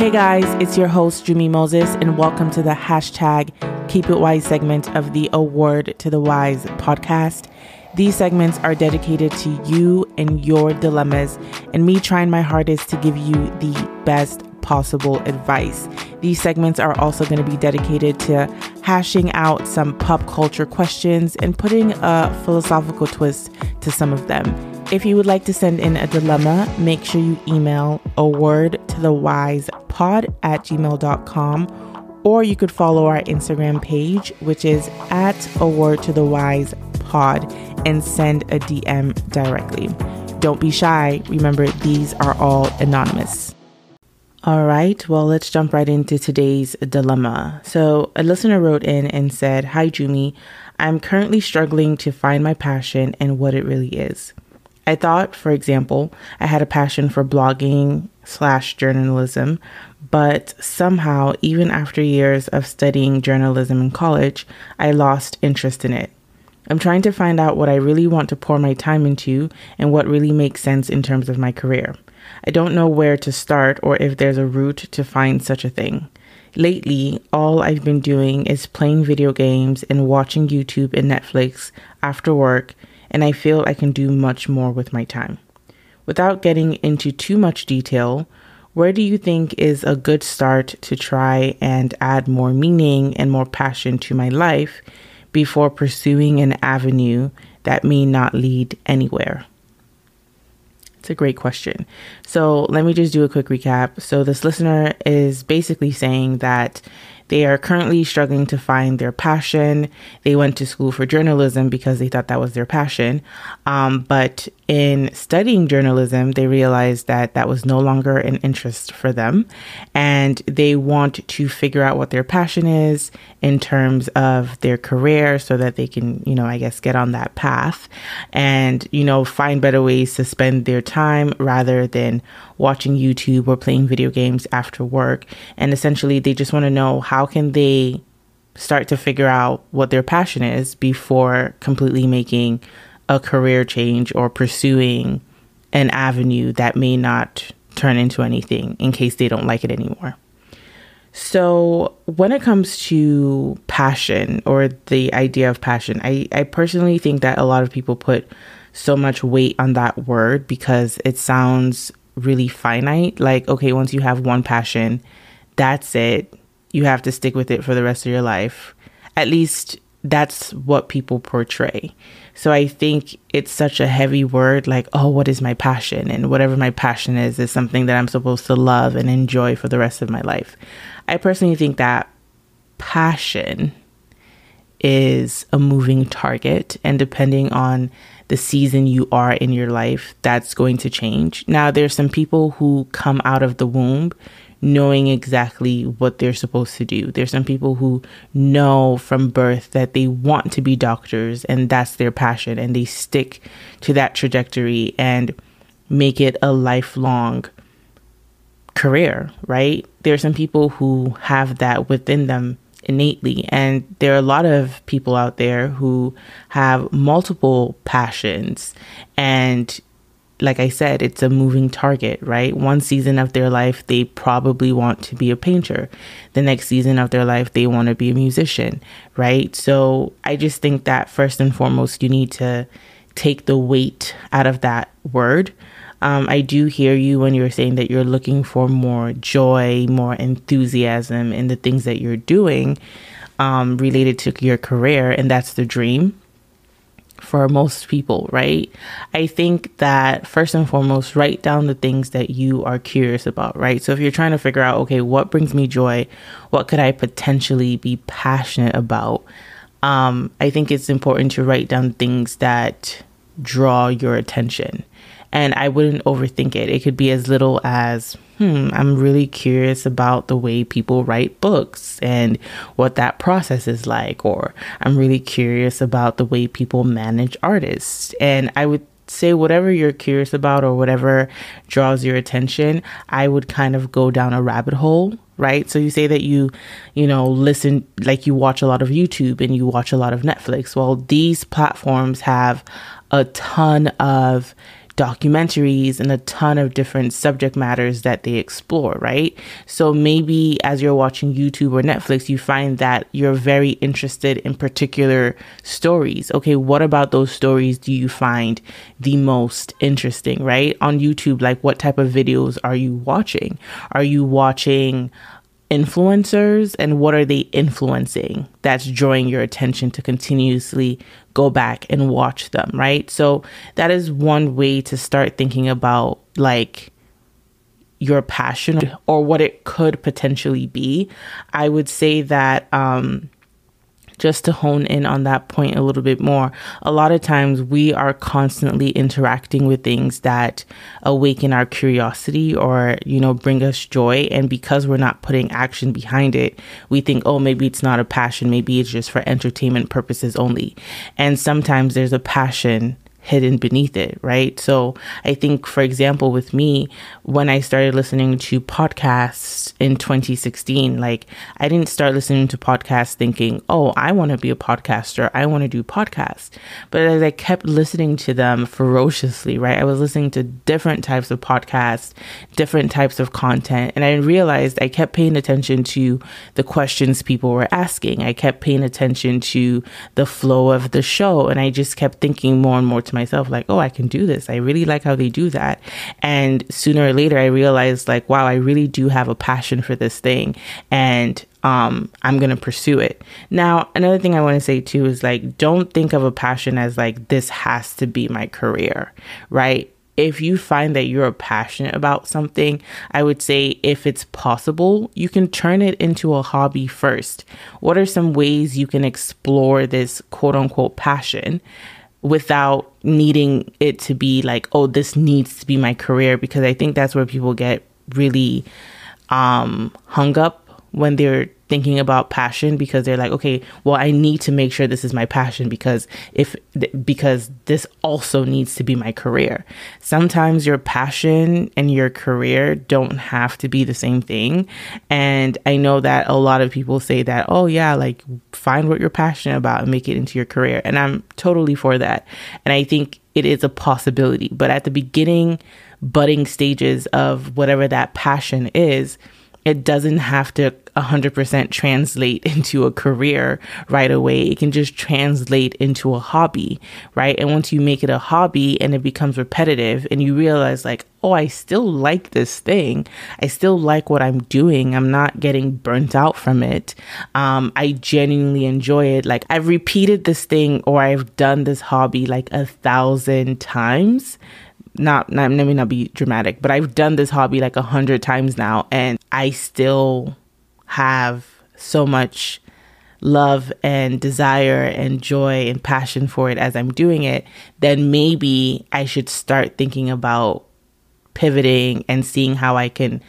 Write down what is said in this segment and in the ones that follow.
Hey guys, it's your host, Jummie Moses, and welcome to the hashtag Keep It Wise segment of the A Word to the Wise podcast. These segments are dedicated to you and your dilemmas, and me trying my hardest to give you the best possible advice. These segments are also going to be dedicated to hashing out some pop culture questions and putting a philosophical twist to some of them. If you would like to send in a dilemma, make sure you email a word to the wise pod at gmail.com or you could follow our Instagram page, which is at a word to the wise pod and send a DM directly. Don't be shy. Remember, these are all anonymous. All right, well, let's jump right into today's dilemma. So, a listener wrote in and said, Hi, Jummie. I'm currently struggling to find my passion and what it really is. I thought, for example, I had a passion for blogging slash journalism, but somehow, even after years of studying journalism in college, I lost interest in it. I'm trying to find out what I really want to pour my time into and what really makes sense in terms of my career. I don't know where to start or if there's a route to find such a thing. Lately, all I've been doing is playing video games and watching YouTube and Netflix after work, and I feel I can do much more with my time. Without getting into too much detail, where do you think is a good start to try and add more meaning and more passion to my life before pursuing an avenue that may not lead anywhere? It's a great question. So, let me just do a quick recap. So, this listener is basically saying that they are currently struggling to find their passion. They went to school for journalism because they thought that was their passion. Um, but in studying journalism, they realized that that was no longer an interest for them. And they want to figure out what their passion is in terms of their career so that they can, you know, I guess get on that path and, you know, find better ways to spend their time rather than watching YouTube or playing video games after work. And essentially, they just want to know how can they start to figure out what their passion is before completely making a career change or pursuing an avenue that may not turn into anything in case they don't like it anymore. So, when it comes to passion or the idea of passion, I, I personally think that a lot of people put so much weight on that word because it sounds really finite. Like, okay, once you have one passion, that's it. You have to stick with it for the rest of your life. At least that's what people portray. So I think it's such a heavy word like, oh, what is my passion? And whatever my passion is, is something that I'm supposed to love and enjoy for the rest of my life. I personally think that passion is a moving target. And depending on the season you are in your life, that's going to change. Now, there's some people who come out of the womb knowing exactly what they're supposed to do. There's some people who know from birth that they want to be doctors and that's their passion and they stick to that trajectory and make it a lifelong career, right? There are some people who have that within them innately. And there are a lot of people out there who have multiple passions. And like I said, it's a moving target, right? One season of their life, they probably want to be a painter. The next season of their life, they want to be a musician, right? So I just think that first and foremost, you need to take the weight out of that word um, I do hear you when you're saying that you're looking for more joy, more enthusiasm in the things that you're doing um, related to your career, and that's the dream for most people, right? I think that first and foremost, write down the things that you are curious about, right? So if you're trying to figure out, okay, what brings me joy? What could I potentially be passionate about? Um, I think it's important to write down things that draw your attention and I wouldn't overthink it. It could be as little as, hmm, I'm really curious about the way people write books and what that process is like, or I'm really curious about the way people manage artists. And I would say whatever you're curious about or whatever draws your attention, I would kind of go down a rabbit hole right? So you say that you, you know, listen, like you watch a lot of YouTube and you watch a lot of Netflix. Well, these platforms have a ton of documentaries and a ton of different subject matters that they explore, right? So maybe as you're watching YouTube or Netflix, you find that you're very interested in particular stories. Okay, what about those stories do you find the most interesting, right? On YouTube, like what type of videos are you watching? Are you watching influencers and what are they influencing that's drawing your attention to continuously go back and watch them, right? So that is one way to start thinking about like your passion or what it could potentially be. I would say that um just to hone in on that point a little bit more, a lot of times we are constantly interacting with things that awaken our curiosity or, you know, bring us joy. And because we're not putting action behind it, we think, oh, maybe it's not a passion. Maybe it's just for entertainment purposes only. And sometimes there's a passion hidden beneath it, right? So I think, for example, with me, when I started listening to podcasts in 2016, like I didn't start listening to podcasts thinking, oh, I want to be a podcaster, I want to do podcasts. But as I kept listening to them ferociously, right, I was listening to different types of podcasts, different types of content, and I realized I kept paying attention to the questions people were asking. I kept paying attention to the flow of the show, and I just kept thinking more and more to myself, like, oh, I can do this. I really like how they do that. And sooner or later, I realized, like, wow, I really do have a passion for this thing. And um, I'm going to pursue it. Now, another thing I want to say too is like, don't think of a passion as like, this has to be my career, right? if you find that you're passionate about something, I would say if it's possible, you can turn it into a hobby first. What are some ways you can explore this quote unquote passion? Without needing it to be like, oh, this needs to be my career because I think that's where people get really um, hung up when they're thinking about passion because they're like okay well i need to make sure this is my passion because if because this also needs to be my career. Sometimes your passion and your career don't have to be the same thing. And i know that a lot of people say that oh yeah like find what you're passionate about and make it into your career. And i'm totally for that. And i think it is a possibility. But at the beginning budding stages of whatever that passion is it doesn't have to 100% translate into a career right away. It can just translate into a hobby, right? And once you make it a hobby and it becomes repetitive and you realize, like, oh, I still like this thing, I still like what I'm doing, I'm not getting burnt out from it. Um, I genuinely enjoy it. Like, I've repeated this thing or I've done this hobby like a thousand times not, not let me not be dramatic, but I've done this hobby like a hundred times now, and I still have so much love and desire and joy and passion for it as I'm doing it, then maybe I should start thinking about pivoting and seeing how I can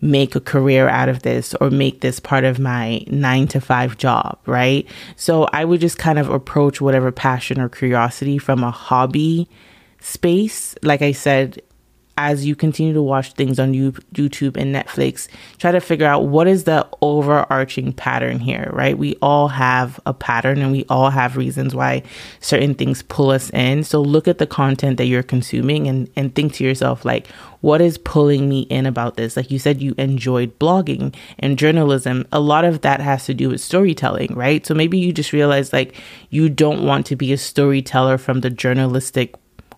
make a career out of this or make this part of my nine to five job, right? So I would just kind of approach whatever passion or curiosity from a hobby space. Like I said, as you continue to watch things on YouTube and Netflix, try to figure out what is the overarching pattern here, right? We all have a pattern and we all have reasons why certain things pull us in. So look at the content that you're consuming and, and think to yourself, like, what is pulling me in about this? Like you said, you enjoyed blogging and journalism. A lot of that has to do with storytelling, right? So maybe you just realize like you don't want to be a storyteller from the journalistic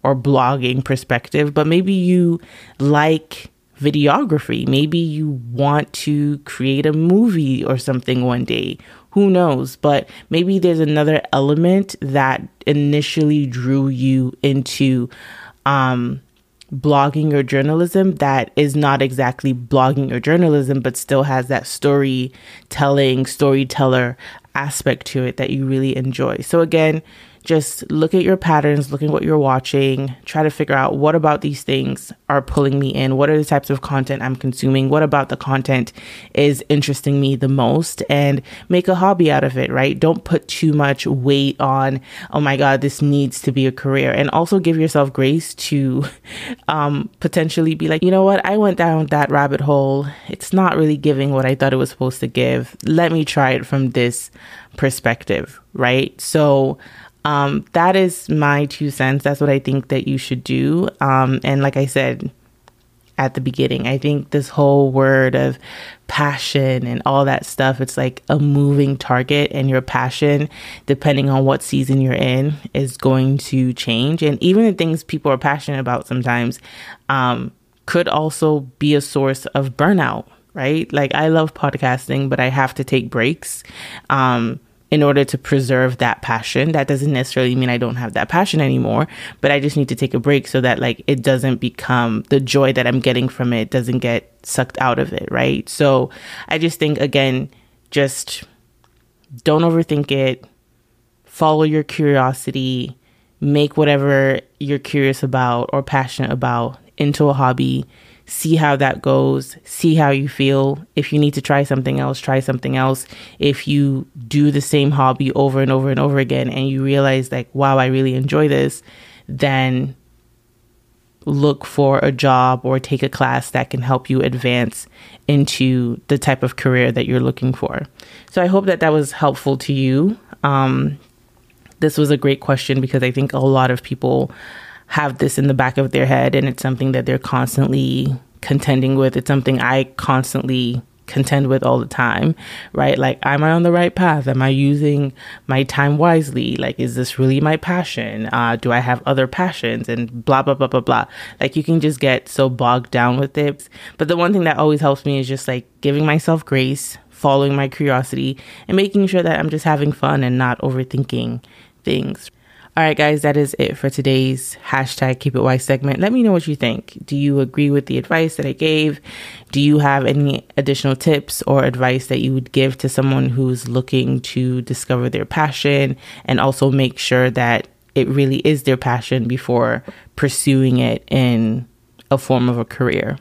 or blogging perspective, but maybe you like videography. Maybe you want to create a movie or something one day. Who knows? But maybe there's another element that initially drew you into um, blogging or journalism that is not exactly blogging or journalism, but still has that storytelling, storyteller aspect to it that you really enjoy. So, again, just look at your patterns, look at what you're watching, try to figure out what about these things are pulling me in, what are the types of content I'm consuming, what about the content is interesting me the most, and make a hobby out of it, right? Don't put too much weight on, oh my God, this needs to be a career. And also give yourself grace to um, potentially be like, you know what, I went down that rabbit hole. It's not really giving what I thought it was supposed to give. Let me try it from this perspective, right? So, Um, that is my two cents. That's what I think that you should do. Um, and like I said, at the beginning. I think this whole word of passion and all that stuff, it's like a moving target, and your passion, depending on what season you're in, is going to change. And even the things people are passionate about sometimes um, could also be a source of burnout, right? Like, I love podcasting, but I have to take breaks. Um, in order to preserve that passion. That doesn't necessarily mean I don't have that passion anymore, but I just need to take a break so that like it doesn't become the joy that I'm getting from it doesn't get sucked out of it, right? So I just think again, just don't overthink it. Follow your curiosity, make whatever you're curious about or passionate about into a hobby see how that goes, see how you feel. If you need to try something else, try something else. If you do the same hobby over and over and over again and you realize, like, wow, I really enjoy this, then look for a job or take a class that can help you advance into the type of career that you're looking for. So I hope that that was helpful to you. Um, this was a great question because I think a lot of people have this in the back of their head and it's something that they're constantly contending with. It's something I constantly contend with all the time, right? Like, am I on the right path? Am I using my time wisely? Like, is this really my passion? Uh, do I have other passions? And blah, blah, blah, blah, blah. Like, you can just get so bogged down with it. But the one thing that always helps me is just like giving myself grace, following my curiosity, and making sure that I'm just having fun and not overthinking things. All right, guys, that is it for today's hashtag keep it wise segment. Let me know what you think. Do you agree with the advice that I gave? Do you have any additional tips or advice that you would give to someone who's looking to discover their passion and also make sure that it really is their passion before pursuing it in a form of a career?